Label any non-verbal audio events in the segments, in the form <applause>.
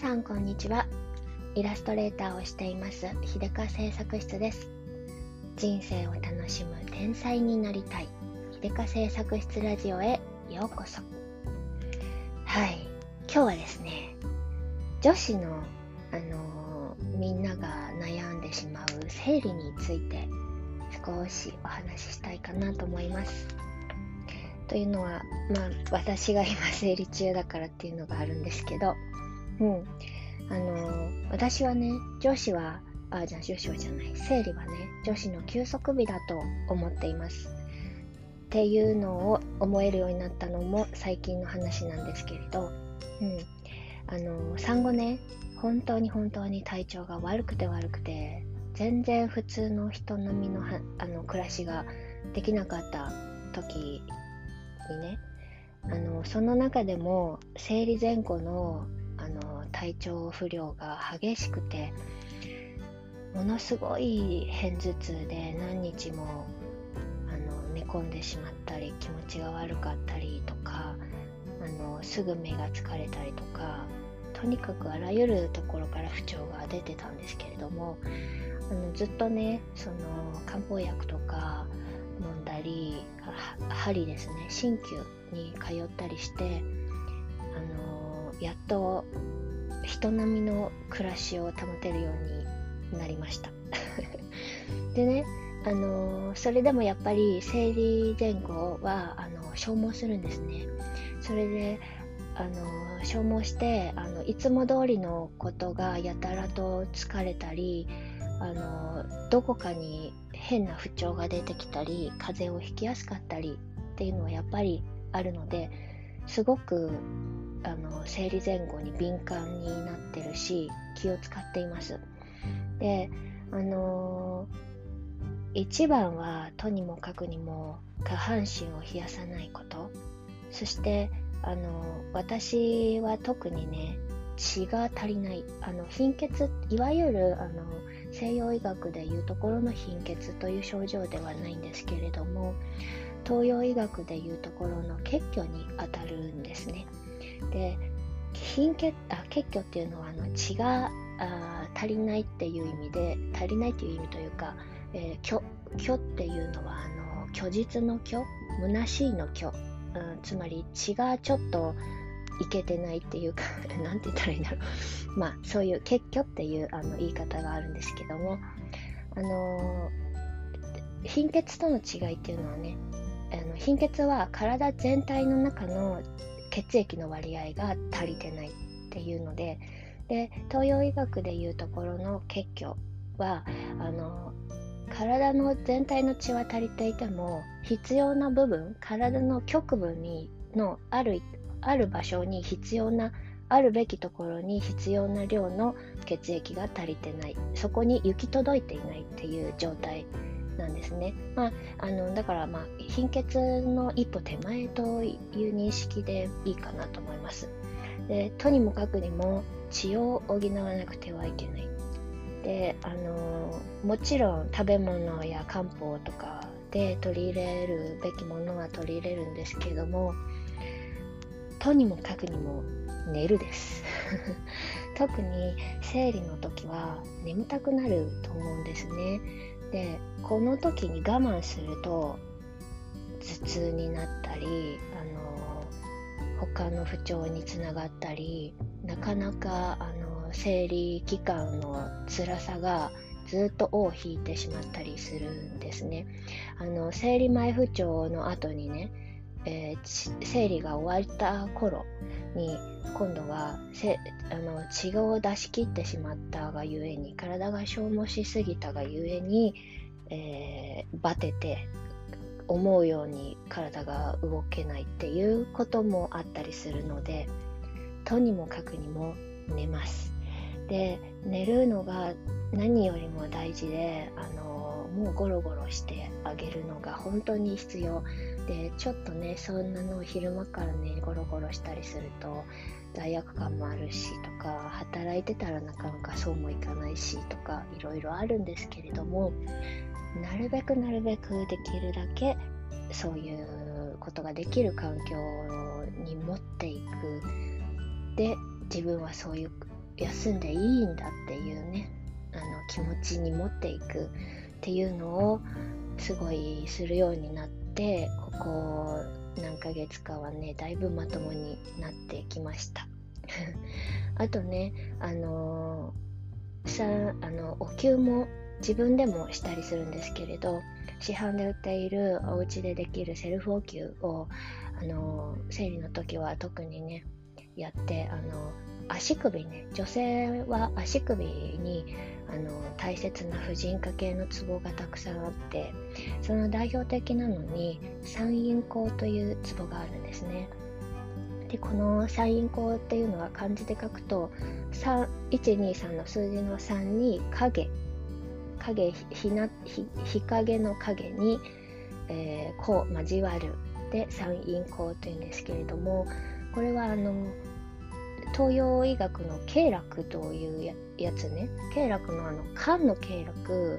さんこんにちは。イラストレーターをしています秀香製作室です。人生を楽しむ天才になりたい秀香製作室ラジオへようこそ。はい。今日はですね女子のあのー、みんなが悩んでしまう生理について少しお話ししたいかなと思います。というのはまあ私が今生理中だからっていうのがあるんですけどうん。あの私はね女子はあじゃあ女子はじゃない生理はね女子の休息日だと思っていますっていうのを思えるようになったのも最近の話なんですけれど、うん、あの産後ね本当に本当に体調が悪くて悪くて全然普通の人並みのはあの暮らしができなかった時にねあのその中でも生理前後のの体調不良が激しくてものすごい片頭痛で何日もあの寝込んでしまったり気持ちが悪かったりとかあのすぐ目が疲れたりとかとにかくあらゆるところから不調が出てたんですけれどもあのずっとねその漢方薬とか飲んだり針ですね鍼灸に通ったりしてやっと人並みの暮らしを保てるようになりました。<laughs> でねあのそれでもやっぱり生理前後はあの消耗するんですね。それであの消耗してあのいつも通りのことがやたらと疲れたりあのどこかに変な不調が出てきたり風邪をひきやすかったりっていうのはやっぱりあるのですごくあの生理前後に敏感になってるし気を使っています。であのー、一番はとにもかくにも下半身を冷やさないこと。そしてあの私は特にね血が足りない。あの貧血いわゆるあの西洋医学でいうところの貧血という症状ではないんですけれども東洋医学でいうところの血虚にあたるんですね。で貧血あ血虚っていうのはあの血があ足りないっていう意味で足りないっていう意味というか、えー、虚虚っていうのはあの虚実の虚虚しいの虚、うん、つまり血がちょっといけてないっていうか <laughs> 何て言ったらいいんだろうまあそういう結局っていうあの言い方があるんですけどもあのー、貧血との違いっていうのはねあの貧血は体全体の中の血液の割合が足りてないっていうのでで東洋医学でいうところの血虚はあの体の全体の血は足りていても必要な部分体の局部にのあるある場所に必要なあるべきところに必要な量の血液が足りてない。そこに行き届いていないっていう状態なんですね、まあ、あのだからまあ貧血の一歩手前という認識でいいかなと思います。でとにもかくにも血を補わなくてはいけない。であのもちろん食べ物や漢方とかで取り入れるべきものは取り入れるんですけどもとにもかくにも寝るです。<laughs> 特に生理の時は眠たくなると思うんですね。でこの時に我慢すると頭痛になったりあの他の不調につながったりなかなかあの生理期間の辛さがずっと尾を引いてしまったりするんですね。あの生理前不調の後にねえー、生理が終わった頃に今度はあの血を出し切ってしまったがゆえに体が消耗しすぎたがゆえに、えー、バテて思うように体が動けないっていうこともあったりするのでとにもかくにも寝ます。で寝るのが何よりも大事であのゴロゴロしてあげるのが本当に必要でちょっとねそんなのを昼間からねゴロゴロしたりすると罪悪感もあるしとか働いてたらなかなかそうもいかないしとかいろいろあるんですけれどもなるべくなるべくできるだけそういうことができる環境に持っていく。で自分はそういう休んでいいんだっていうねあの気持ちに持っていく。っていうのをすごいするようになってここ何ヶ月かはねだいぶまともになってきました。<laughs> あとねあのさあのお灸も自分でもしたりするんですけれど市販で売っているお家でできるセルフお灸をあの生理の時は特にねやってあの足首ね女性は足首にあの大切な婦人科系のツボがたくさんあってその代表的なのに三陰交というツボがあるんですね。でこの三陰交っていうのは漢字で書くと123の数字の3に影。影日な日日陰の影に、えー、こう交わる。で三陰交というんですけれどもこれはあの東洋医学の経絡というやつね。経絡のあの肝の経絡。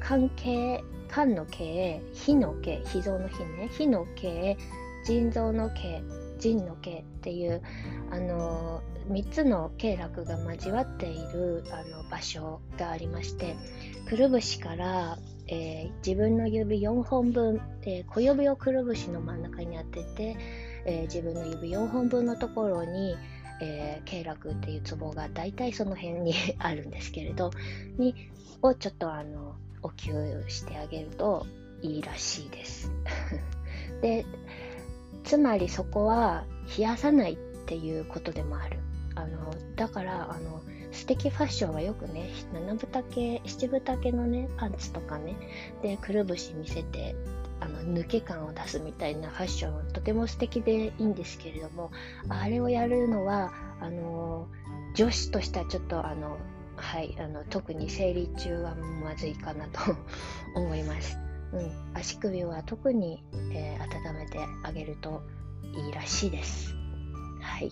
関係肝の経火の経。脾臓の火ね。火の経腎臓の経腎の経っていうあの3つの経絡が交わっているあの場所がありましてくるぶしから、えー、自分の指4本分、えー、小指をくるぶしの真ん中に当てて、えー、自分の指4本分のところに、え経絡っていうツボが大体その辺に <laughs> あるんですけれどにをちょっとあのお灸してあげるといいらしいです。<laughs> でつまりそこは冷やさないっていうことでもある。あのだからあの素敵ファッションはよくね七分丈七分丈のねパンツとかねでくるぶし見せてあの抜け感を出すみたいなファッションとても素敵でいいんですけれどもあれをやるのはあの女子としてはちょっとあのはいあの特に生理中はまずいかなと <laughs> 思います、うん、足首は特に、えー、温めてあげるといいらしいです。はい。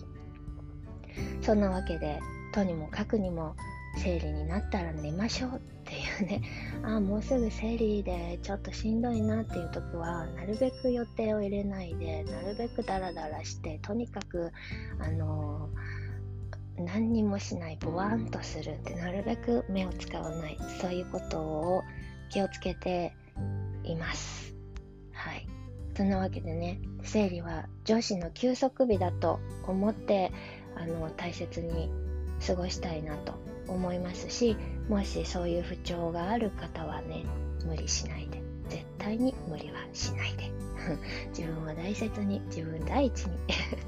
そんなわけでとにもかくにも生理になったら寝ましょうっていう。ね。<laughs> あもうすぐ生理でちょっとしんどいなっていう時はなるべく予定を入れないでなるべくダラダラしてとにかくあの、何にもしないボワンとするってなるべく目を使わないそういうことを気をつけています。はい。そんなわけでね生理は女子の休息日だと思ってあの大切に過ごしたいなと思いますしもしそういう不調がある方はね無理しないで。絶対に無理はしないで。<laughs> 自分を大切に自分第一に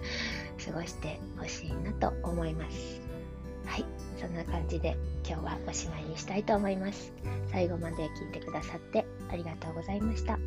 <laughs> 過ごしてほしいなと思います。はい。そんな感じで今日はおしまいにしたいと思います。最後まで聞いてくださってありがとうございました。